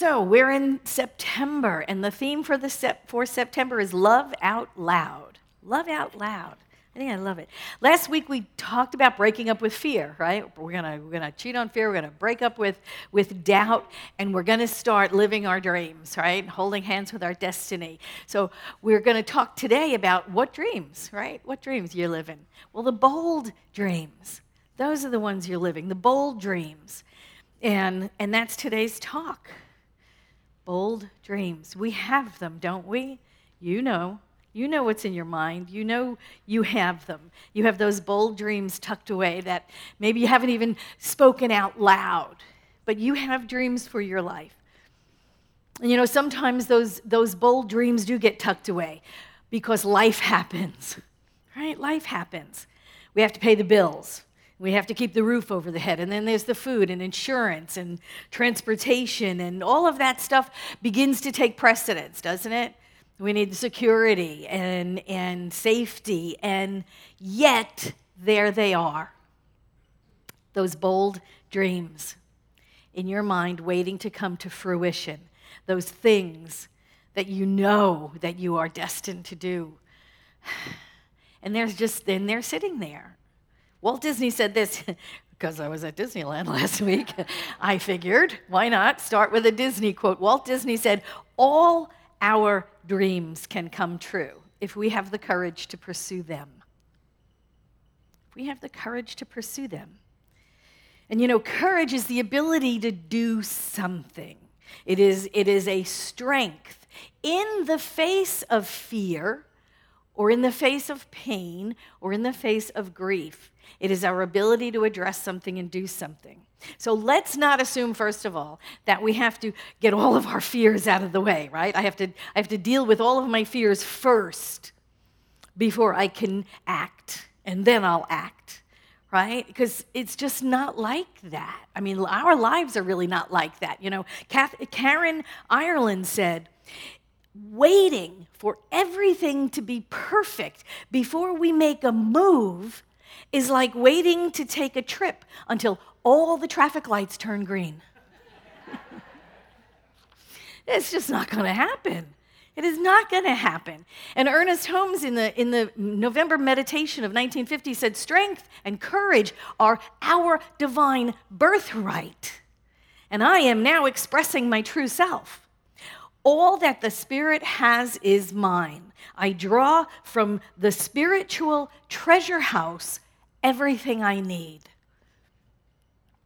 So we're in September, and the theme for the sep- for September is love out loud. Love out loud. I think I love it. Last week we talked about breaking up with fear, right? We're gonna we're gonna cheat on fear. We're gonna break up with with doubt, and we're gonna start living our dreams, right? Holding hands with our destiny. So we're gonna talk today about what dreams, right? What dreams you're living? Well, the bold dreams. Those are the ones you're living. The bold dreams, and and that's today's talk. Bold dreams. We have them, don't we? You know. You know what's in your mind. You know you have them. You have those bold dreams tucked away that maybe you haven't even spoken out loud, but you have dreams for your life. And you know, sometimes those, those bold dreams do get tucked away because life happens, right? Life happens. We have to pay the bills. We have to keep the roof over the head. And then there's the food and insurance and transportation, and all of that stuff begins to take precedence, doesn't it? We need security and, and safety, and yet there they are. Those bold dreams in your mind waiting to come to fruition, those things that you know that you are destined to do. And there's just, then they're sitting there. Walt Disney said this because I was at Disneyland last week. I figured, why not start with a Disney quote? Walt Disney said, All our dreams can come true if we have the courage to pursue them. If we have the courage to pursue them. And you know, courage is the ability to do something. It is, it is a strength in the face of fear, or in the face of pain, or in the face of grief. It is our ability to address something and do something. So let's not assume, first of all, that we have to get all of our fears out of the way, right? I have to, I have to deal with all of my fears first before I can act, and then I'll act, right? Because it's just not like that. I mean, our lives are really not like that. You know, Karen Ireland said, waiting for everything to be perfect before we make a move is like waiting to take a trip until all the traffic lights turn green. it's just not going to happen. It is not going to happen. And Ernest Holmes, in the, in the November meditation of 1950, said, Strength and courage are our divine birthright. And I am now expressing my true self. All that the Spirit has is mine. I draw from the spiritual treasure house everything I need.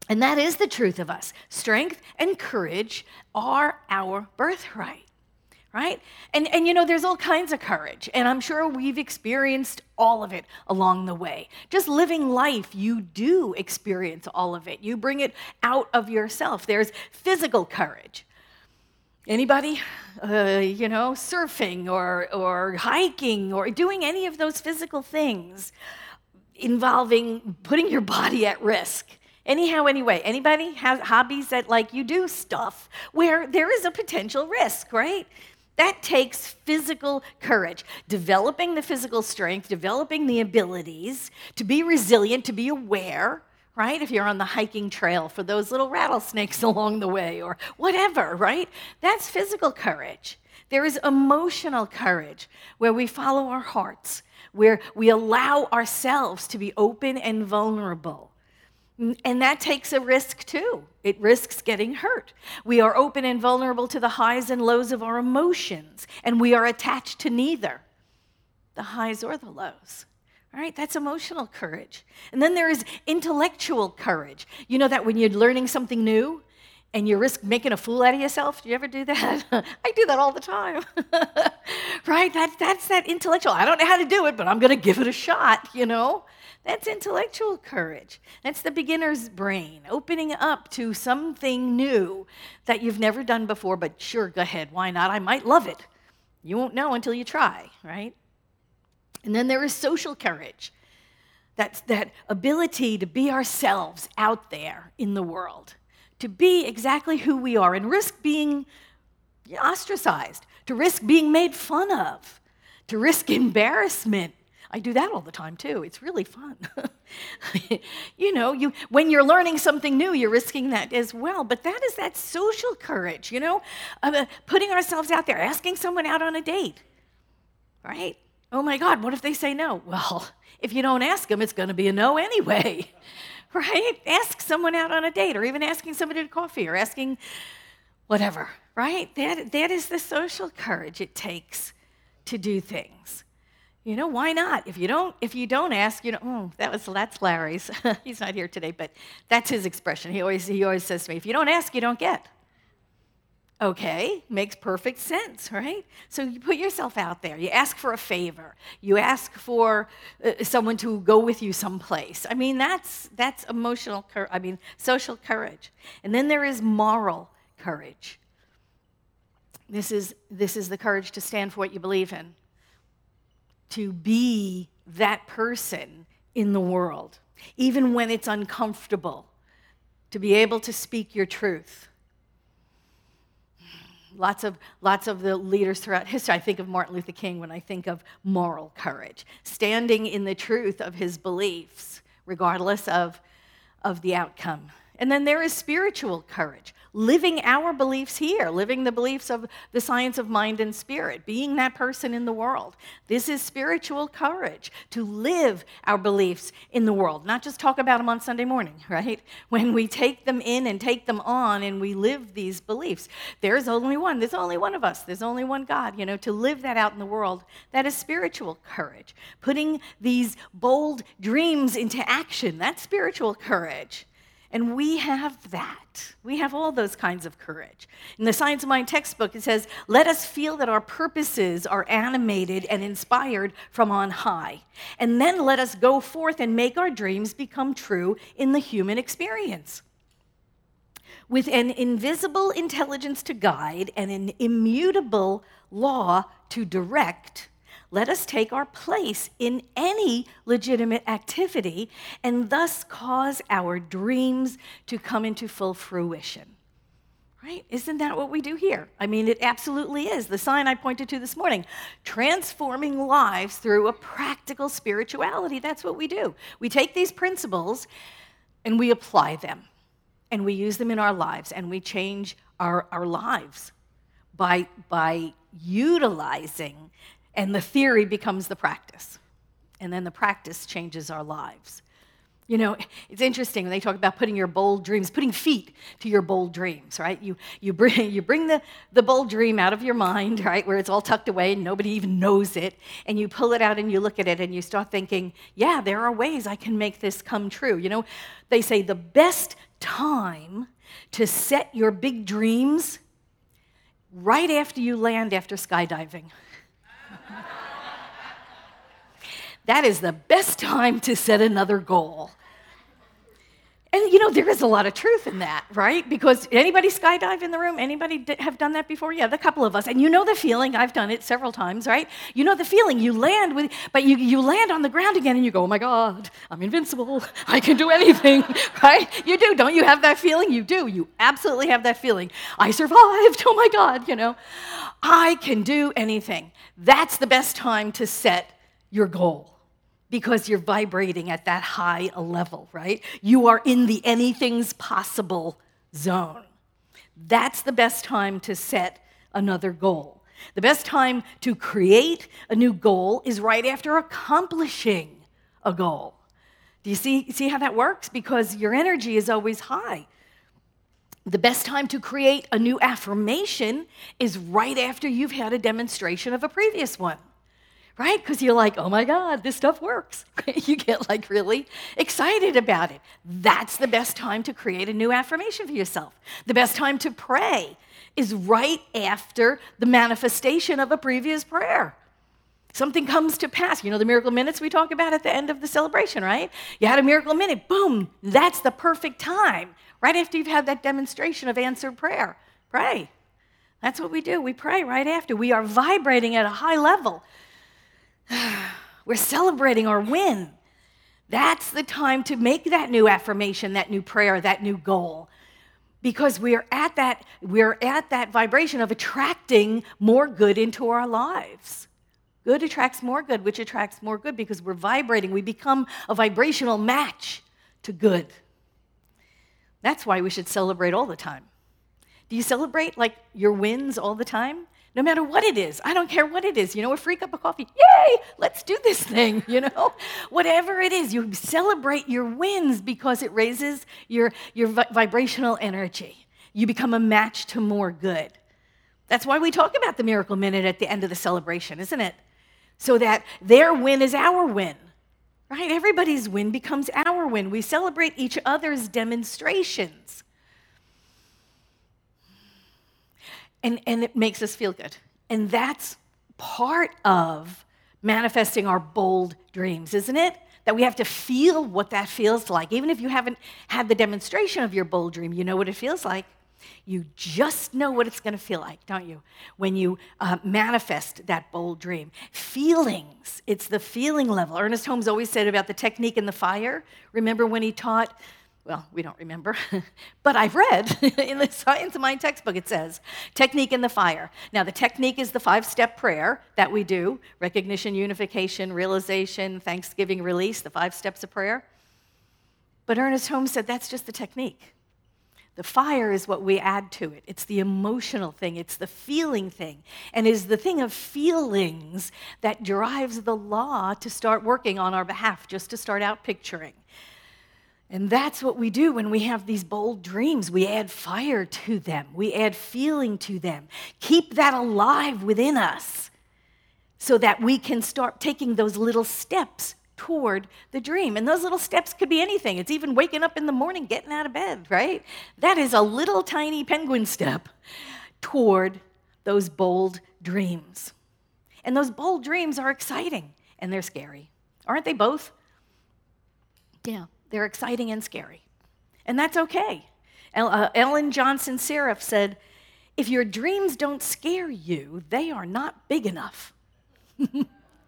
And that is the truth of us. Strength and courage are our birthright, right? And, and you know, there's all kinds of courage, and I'm sure we've experienced all of it along the way. Just living life, you do experience all of it. You bring it out of yourself. There's physical courage. Anybody, uh, you know, surfing or, or hiking or doing any of those physical things involving putting your body at risk. Anyhow, anyway, anybody has hobbies that like you do stuff where there is a potential risk, right? That takes physical courage, developing the physical strength, developing the abilities to be resilient, to be aware, right? If you're on the hiking trail for those little rattlesnakes along the way or whatever, right? That's physical courage. There is emotional courage where we follow our hearts, where we allow ourselves to be open and vulnerable mm, and that takes a risk too. It risks getting hurt. We are open and vulnerable to the highs and lows of our emotions, and we are attached to neither the highs or the lows. All right, that's emotional courage. And then there is intellectual courage. You know that when you're learning something new and you risk making a fool out of yourself? Do you ever do that? I do that all the time. right? That, that's that intellectual. I don't know how to do it, but I'm going to give it a shot, you know? That's intellectual courage. That's the beginner's brain, opening up to something new that you've never done before, but sure, go ahead, why not? I might love it. You won't know until you try, right? And then there is social courage. That's that ability to be ourselves out there in the world, to be exactly who we are and risk being ostracized, to risk being made fun of, to risk embarrassment I do that all the time too. It's really fun. you know, you when you're learning something new, you're risking that as well. But that is that social courage, you know, uh, putting ourselves out there, asking someone out on a date. Right? Oh my God, what if they say no? Well, if you don't ask them, it's going to be a no anyway. Right? Ask someone out on a date, or even asking somebody to coffee, or asking whatever. Right? That that is the social courage it takes to do things. You know, why not? If you don't, if you don't ask, you know, oh, that was that's Larry's. He's not here today, but that's his expression. He always he always says to me, if you don't ask, you don't get. Okay, makes perfect sense, right? So you put yourself out there. You ask for a favor. You ask for uh, someone to go with you someplace. I mean, that's that's emotional. Cur- I mean, social courage. And then there is moral courage. This is this is the courage to stand for what you believe in to be that person in the world, even when it's uncomfortable, to be able to speak your truth. Lots of, lots of the leaders throughout history, I think of Martin Luther King when I think of moral courage, standing in the truth of his beliefs, regardless of, of the outcome. And then there is spiritual courage, living our beliefs here, living the beliefs of the science of mind and spirit, being that person in the world. This is spiritual courage to live our beliefs in the world, not just talk about them on Sunday morning, right? When we take them in and take them on and we live these beliefs. There's only one, there's only one of us, there's only one God, you know, to live that out in the world, that is spiritual courage. Putting these bold dreams into action, that's spiritual courage. And we have that. We have all those kinds of courage. In the Science of Mind textbook, it says, Let us feel that our purposes are animated and inspired from on high. And then let us go forth and make our dreams become true in the human experience. With an invisible intelligence to guide and an immutable law to direct, let us take our place in any legitimate activity and thus cause our dreams to come into full fruition. Right? Isn't that what we do here? I mean, it absolutely is. The sign I pointed to this morning transforming lives through a practical spirituality. That's what we do. We take these principles and we apply them and we use them in our lives and we change our, our lives by, by utilizing and the theory becomes the practice. And then the practice changes our lives. You know, it's interesting when they talk about putting your bold dreams, putting feet to your bold dreams, right? You, you bring, you bring the, the bold dream out of your mind, right, where it's all tucked away and nobody even knows it, and you pull it out and you look at it and you start thinking, yeah, there are ways I can make this come true. You know, they say the best time to set your big dreams right after you land after skydiving. That is the best time to set another goal. And you know, there is a lot of truth in that, right? Because anybody skydive in the room? Anybody have done that before? Yeah, a couple of us. And you know the feeling. I've done it several times, right? You know the feeling. You land with, but you, you land on the ground again and you go, oh my God, I'm invincible. I can do anything, right? You do. Don't you have that feeling? You do. You absolutely have that feeling. I survived. Oh my God, you know. I can do anything. That's the best time to set your goal because you're vibrating at that high a level, right? You are in the anything's possible zone. That's the best time to set another goal. The best time to create a new goal is right after accomplishing a goal. Do you see, see how that works? Because your energy is always high. The best time to create a new affirmation is right after you've had a demonstration of a previous one right? Because you're like, oh my God, this stuff works. you get like really excited about it. That's the best time to create a new affirmation for yourself. The best time to pray is right after the manifestation of a previous prayer. Something comes to pass. You know the miracle minutes we talk about at the end of the celebration, right? You had a miracle minute, boom, that's the perfect time. Right after you've had that demonstration of answered prayer. Pray. That's what we do. We pray right after. We are vibrating at a high level We're celebrating our win. That's the time to make that new affirmation, that new prayer, that new goal. Because we're at that, we're at that vibration of attracting more good into our lives. Good attracts more good, which attracts more good because we're vibrating. We become a vibrational match to good. That's why we should celebrate all the time. Do you celebrate like your wins all the time? No matter what it is. I don't care what it is. You know, a free cup of coffee. Yay, let's do this thing, you know? Whatever it is, you celebrate your wins because it raises your, your vi- vibrational energy. You become a match to more good. That's why we talk about the miracle minute at the end of the celebration, isn't it? So that their win is our win. Right? Everybody's win becomes our win. We celebrate each other's demonstrations. And, and it makes us feel good. And that's part of manifesting our bold dreams, isn't it? That we have to feel what that feels like. Even if you haven't had the demonstration of your bold dream, you know what it feels like. You just know what it's going to feel like, don't you? When you uh, manifest that bold dream. Feelings, it's the feeling level. Ernest Holmes always said about the technique in the fire. Remember when he taught? Well, we don't remember, but I've read in the Science of Mind textbook, it says technique in the fire. Now, the technique is the five step prayer that we do recognition, unification, realization, thanksgiving, release, the five steps of prayer. But Ernest Holmes said that's just the technique. The fire is what we add to it. It's the emotional thing, it's the feeling thing. And is the thing of feelings that drives the law to start working on our behalf, just to start out picturing. And that's what we do when we have these bold dreams. We add fire to them, we add feeling to them. Keep that alive within us so that we can start taking those little steps toward the dream. And those little steps could be anything. It's even waking up in the morning, getting out of bed, right? That is a little tiny penguin step toward those bold dreams. And those bold dreams are exciting and they're scary. Aren't they both? Yeah, they're exciting and scary. And that's okay. Uh, Ellen Johnson Sirleaf said, if your dreams don't scare you, they are not big enough. I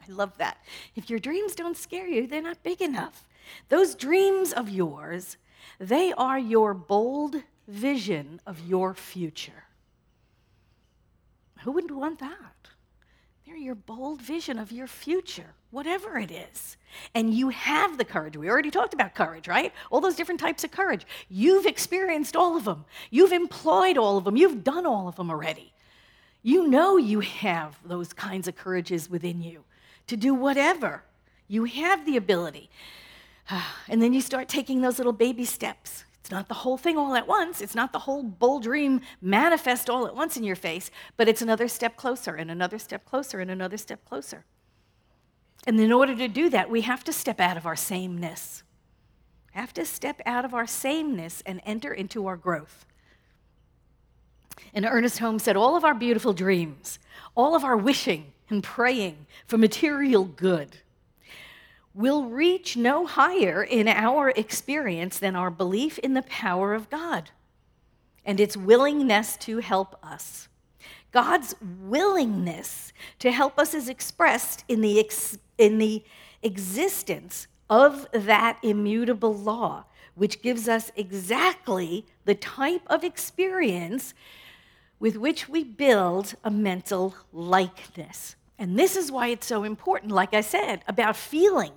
love that. If your dreams don't scare you, they're not big enough. Those dreams of yours, they are your bold vision of your future. Who wouldn't want that? They're your bold vision of your future, whatever it is. And you have the courage. We already talked about courage, right? All those different types of courage. You've experienced all of them, you've employed all of them, you've done all of them already. You know you have those kinds of courages within you to do whatever. You have the ability. And then you start taking those little baby steps. It's not the whole thing all at once. It's not the whole bold dream manifest all at once in your face, but it's another step closer and another step closer and another step closer. And in order to do that, we have to step out of our sameness. Have to step out of our sameness and enter into our growth. And Ernest Holmes said, All of our beautiful dreams, all of our wishing, and praying for material good will reach no higher in our experience than our belief in the power of God and its willingness to help us. God's willingness to help us is expressed in the, ex- in the existence of that immutable law, which gives us exactly the type of experience with which we build a mental likeness. And this is why it's so important, like I said, about feeling,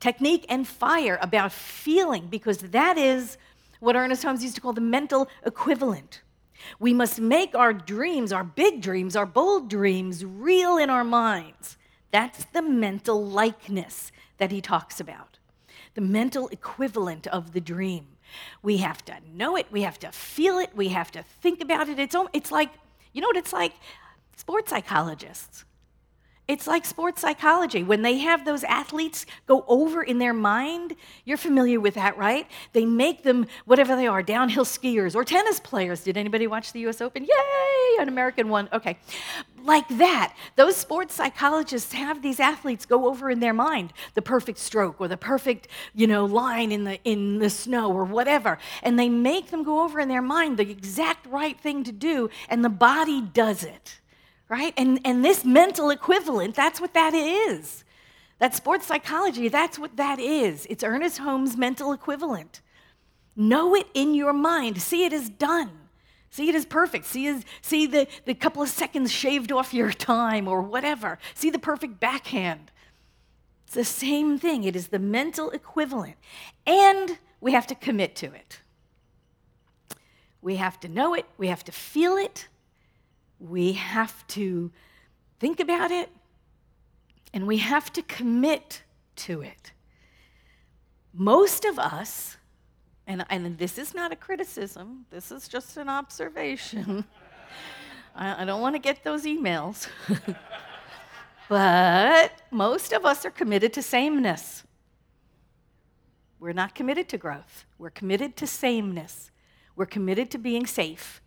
technique and fire, about feeling, because that is what Ernest Holmes used to call the mental equivalent. We must make our dreams, our big dreams, our bold dreams, real in our minds. That's the mental likeness that he talks about, the mental equivalent of the dream. We have to know it, we have to feel it, we have to think about it. It's, it's like, you know what it's like? Sports psychologists. It's like sports psychology. When they have those athletes go over in their mind, you're familiar with that, right? They make them whatever they are, downhill skiers or tennis players. Did anybody watch the US Open? Yay, an American one. Okay. Like that. Those sports psychologists have these athletes go over in their mind the perfect stroke or the perfect, you know, line in the in the snow or whatever. And they make them go over in their mind the exact right thing to do and the body does it right? And, and this mental equivalent, that's what that is. That sports psychology, that's what that is. It's Ernest Holmes' mental equivalent. Know it in your mind, see it as done. See it as perfect. See, as, see the, the couple of seconds shaved off your time or whatever. See the perfect backhand. It's the same thing. It is the mental equivalent. And we have to commit to it. We have to know it. We have to feel it. We have to think about it. And we have to commit to it. Most of us and, and this is not a criticism, this is just an observation. I, I don't want to get those emails. but most of us are committed to sameness. We're not committed to growth. We're committed to sameness. We're committed to being safe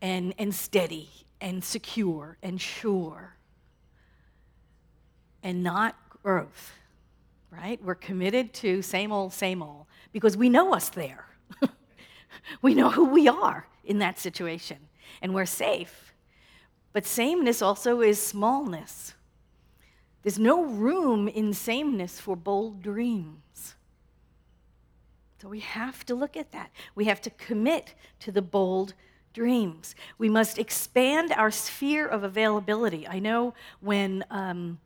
and, and steady and secure and sure and not growth, right? We're committed to same old, same old because we know us there. we know who we are in that situation, and we're safe. But sameness also is smallness. There's no room in sameness for bold dreams. So we have to look at that. We have to commit to the bold dreams. We must expand our sphere of availability. I know when. Um,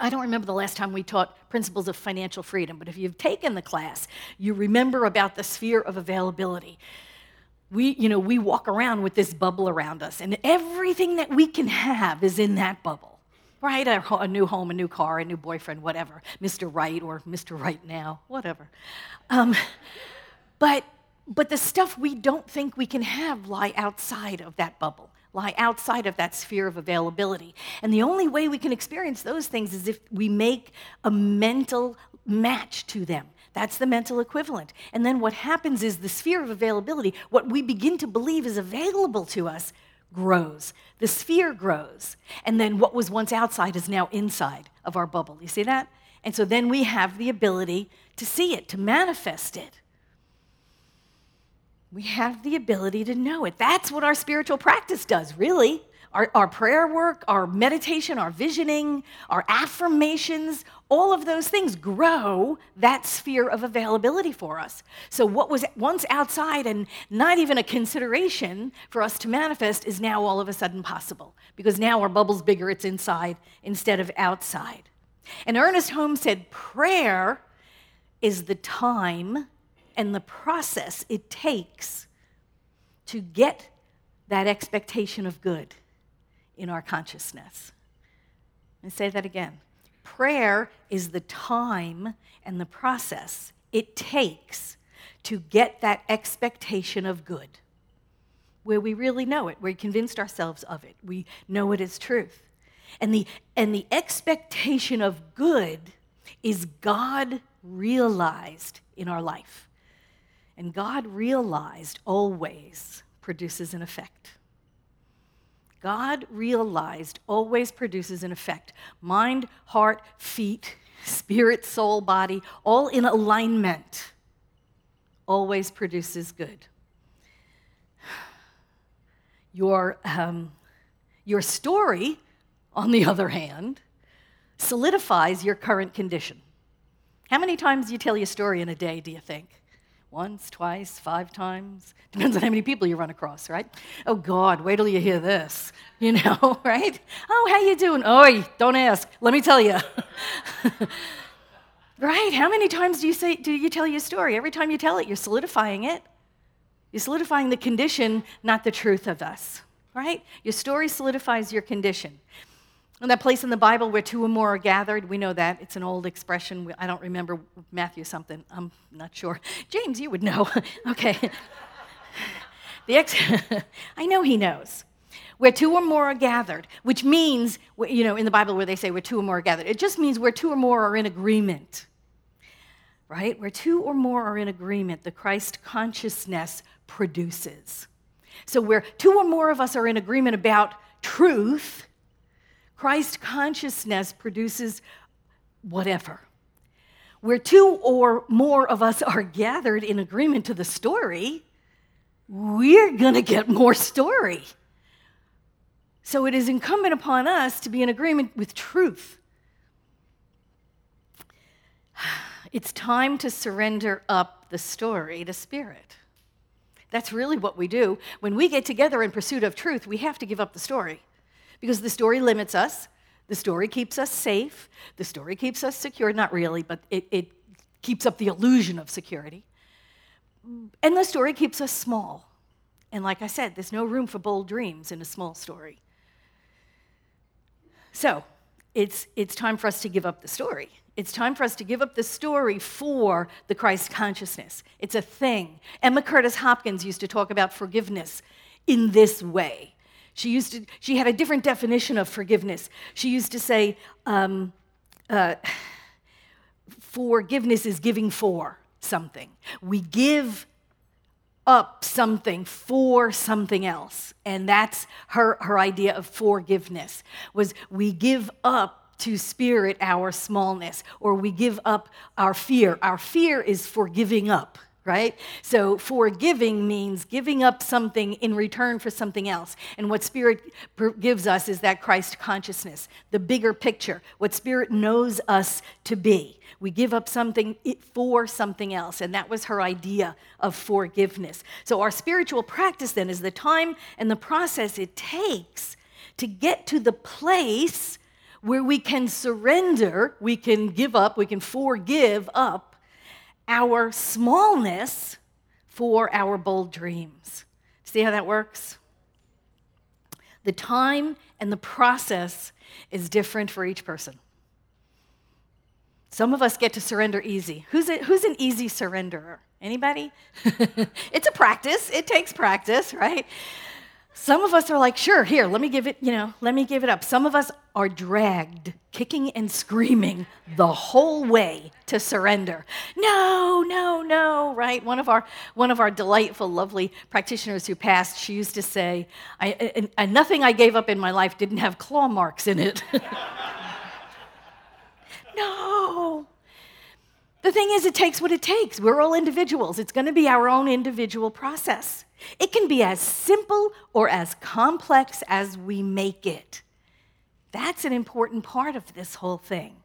I don't remember the last time we taught principles of financial freedom, but if you've taken the class, you remember about the sphere of availability. We, you know, we walk around with this bubble around us, and everything that we can have is in that bubble, right? A, a new home, a new car, a new boyfriend, whatever, Mr. Right or Mr. Right now, whatever. Um, but, but the stuff we don't think we can have lie outside of that bubble lie outside of that sphere of availability. And the only way we can experience those things is if we make a mental match to them. That's the mental equivalent. And then what happens is the sphere of availability, what we begin to believe is available to us, grows. The sphere grows. And then what was once outside is now inside of our bubble. You see that? And so then we have the ability to see it, to manifest it. We have the ability to know it. That's what our spiritual practice does, really. Our, our prayer work, our meditation, our visioning, our affirmations, all of those things grow that sphere of availability for us. So, what was once outside and not even a consideration for us to manifest is now all of a sudden possible because now our bubble's bigger, it's inside instead of outside. And Ernest Holmes said, Prayer is the time and the process it takes to get that expectation of good in our consciousness. And say that again. Prayer is the time and the process it takes to get that expectation of good, where we really know it, where we're convinced ourselves of it, we know it is truth. And the, and the expectation of good is God realized in our life. And God realized always produces an effect. God realized always produces an effect. Mind, heart, feet, spirit, soul, body, all in alignment, always produces good. Your, um, your story, on the other hand, solidifies your current condition. How many times do you tell your story in a day, do you think? Once, twice, five times. Depends on how many people you run across, right? Oh God, wait till you hear this, you know, right? Oh, how you doing? Oh, don't ask. Let me tell you. right? How many times do you say do you tell your story? Every time you tell it, you're solidifying it. You're solidifying the condition, not the truth of us, right? Your story solidifies your condition. And that place in the Bible where two or more are gathered, we know that. It's an old expression. I don't remember Matthew something. I'm not sure. James, you would know. okay. the ex- I know he knows. Where two or more are gathered, which means, you know, in the Bible where they say where two or more are gathered, it just means where two or more are in agreement. Right? Where two or more are in agreement, the Christ consciousness produces. So, where two or more of us are in agreement about truth, Christ consciousness produces whatever. Where two or more of us are gathered in agreement to the story, we're going to get more story. So it is incumbent upon us to be in agreement with truth. It's time to surrender up the story to spirit. That's really what we do. When we get together in pursuit of truth, we have to give up the story because the story limits us. The story keeps us safe. The story keeps us secure. Not really, but it, it keeps up the illusion of security. And the story keeps us small. And like I said, there's no room for bold dreams in a small story. So it's, it's time for us to give up the story. It's time for us to give up the story for the Christ consciousness. It's a thing. Emma Curtis Hopkins used to talk about forgiveness in this way. She, used to, she had a different definition of forgiveness. She used to say, um, uh, forgiveness is giving for something. We give up something for something else. And that's her, her idea of forgiveness was we give up to spirit our smallness or we give up our fear. Our fear is for giving up right? So forgiving means giving up something in return for something else. And what Spirit gives us is that Christ consciousness, the bigger picture, what Spirit knows us to be. We give up something for something else. And that was her idea of forgiveness. So our spiritual practice then is the time and the process it takes to get to the place where we can surrender, we can give up, we can forgive up our smallness for our bold dreams. See how that works? The time and the process is different for each person. Some of us get to surrender easy. Who's, a, who's an easy surrenderer? Anybody? it's a practice. It takes practice, right? Some of us are like, sure, here, let me give it, you know, let me give it up. Some of us are dragged, kicking and screaming the whole way to surrender. No, no, no, right? One of our one of our delightful, lovely practitioners who passed, she used to say, I, nothing I gave up in my life didn't have claw marks in it. no. The thing is, it takes what it takes. We're all individuals. It's going to be our own individual process. It can be as simple or as complex as we make it. That's an important part of this whole thing.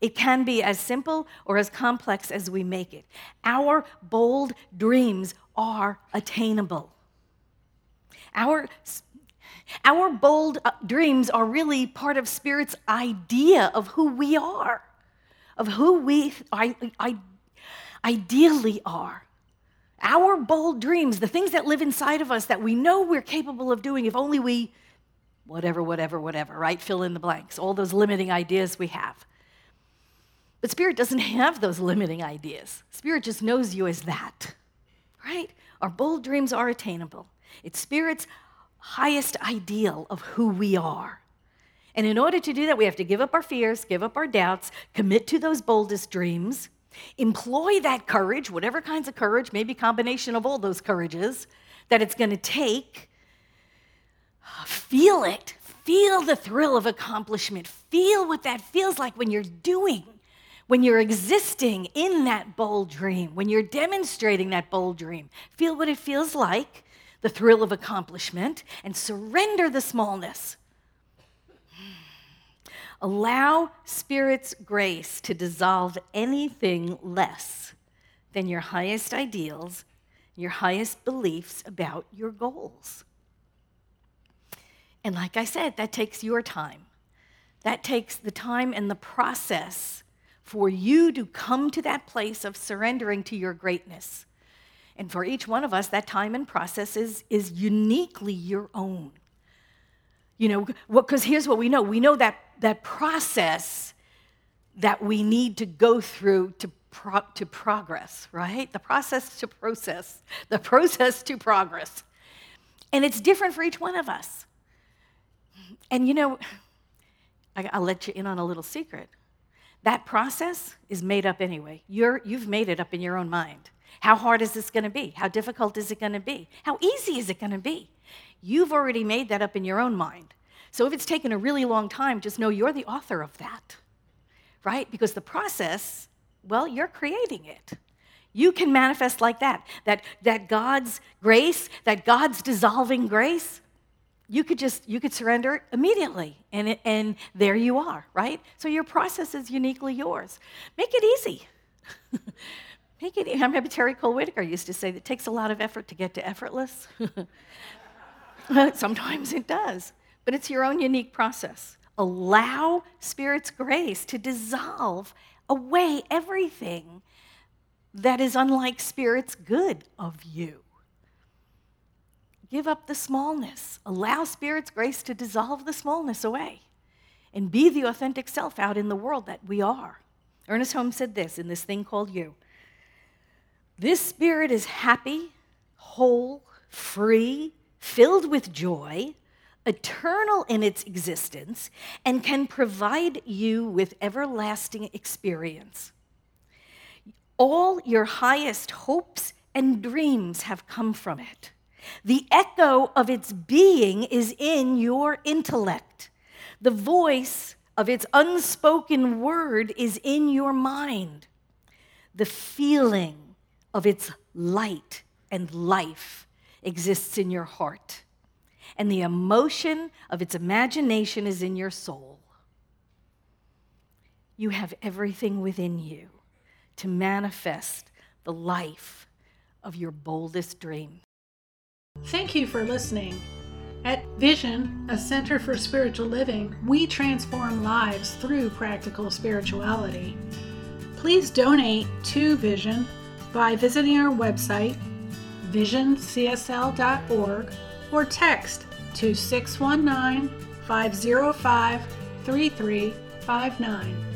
It can be as simple or as complex as we make it. Our bold dreams are attainable. Our, our bold uh, dreams are really part of Spirit's idea of who we are, of who we I, I, ideally are. Our bold dreams, the things that live inside of us that we know we're capable of doing if only we, whatever, whatever, whatever, right? Fill in the blanks, all those limiting ideas we have. But Spirit doesn't have those limiting ideas. Spirit just knows you as that, right? Our bold dreams are attainable. It's Spirit's highest ideal of who we are. And in order to do that, we have to give up our fears, give up our doubts, commit to those boldest dreams, Employ that courage, whatever kinds of courage, maybe combination of all those courages that it's going to take. Feel it. Feel the thrill of accomplishment. Feel what that feels like when you're doing, when you're existing in that bold dream, when you're demonstrating that bold dream. Feel what it feels like, the thrill of accomplishment, and surrender the smallness. Allow Spirit's grace to dissolve anything less than your highest ideals, your highest beliefs about your goals. And like I said, that takes your time. That takes the time and the process for you to come to that place of surrendering to your greatness. And for each one of us, that time and process is, is uniquely your own. You know, because here's what we know we know that, that process that we need to go through to, pro- to progress, right? The process to process, the process to progress. And it's different for each one of us. And you know, I, I'll let you in on a little secret. That process is made up anyway. You're, you've made it up in your own mind. How hard is this going to be? How difficult is it going to be? How easy is it going to be? You've already made that up in your own mind. So if it's taken a really long time, just know you're the author of that, right? Because the process, well, you're creating it. You can manifest like that, that, that God's grace, that God's dissolving grace, you could just you could surrender immediately and, it, and there you are right so your process is uniquely yours make it easy Make it, I remember Terry Cole Whittaker used to say that it takes a lot of effort to get to effortless. Sometimes it does, but it's your own unique process. Allow Spirit's grace to dissolve away everything that is unlike Spirit's good of you. Give up the smallness. Allow Spirit's grace to dissolve the smallness away and be the authentic self out in the world that we are. Ernest Holmes said this in this thing called you This spirit is happy, whole, free, filled with joy, eternal in its existence, and can provide you with everlasting experience. All your highest hopes and dreams have come from it. The echo of its being is in your intellect. The voice of its unspoken word is in your mind. The feeling of its light and life exists in your heart. And the emotion of its imagination is in your soul. You have everything within you to manifest the life of your boldest dream. Thank you for listening. At Vision, a center for spiritual living, we transform lives through practical spirituality. Please donate to Vision by visiting our website, visioncsl.org, or text to 619 505 3359.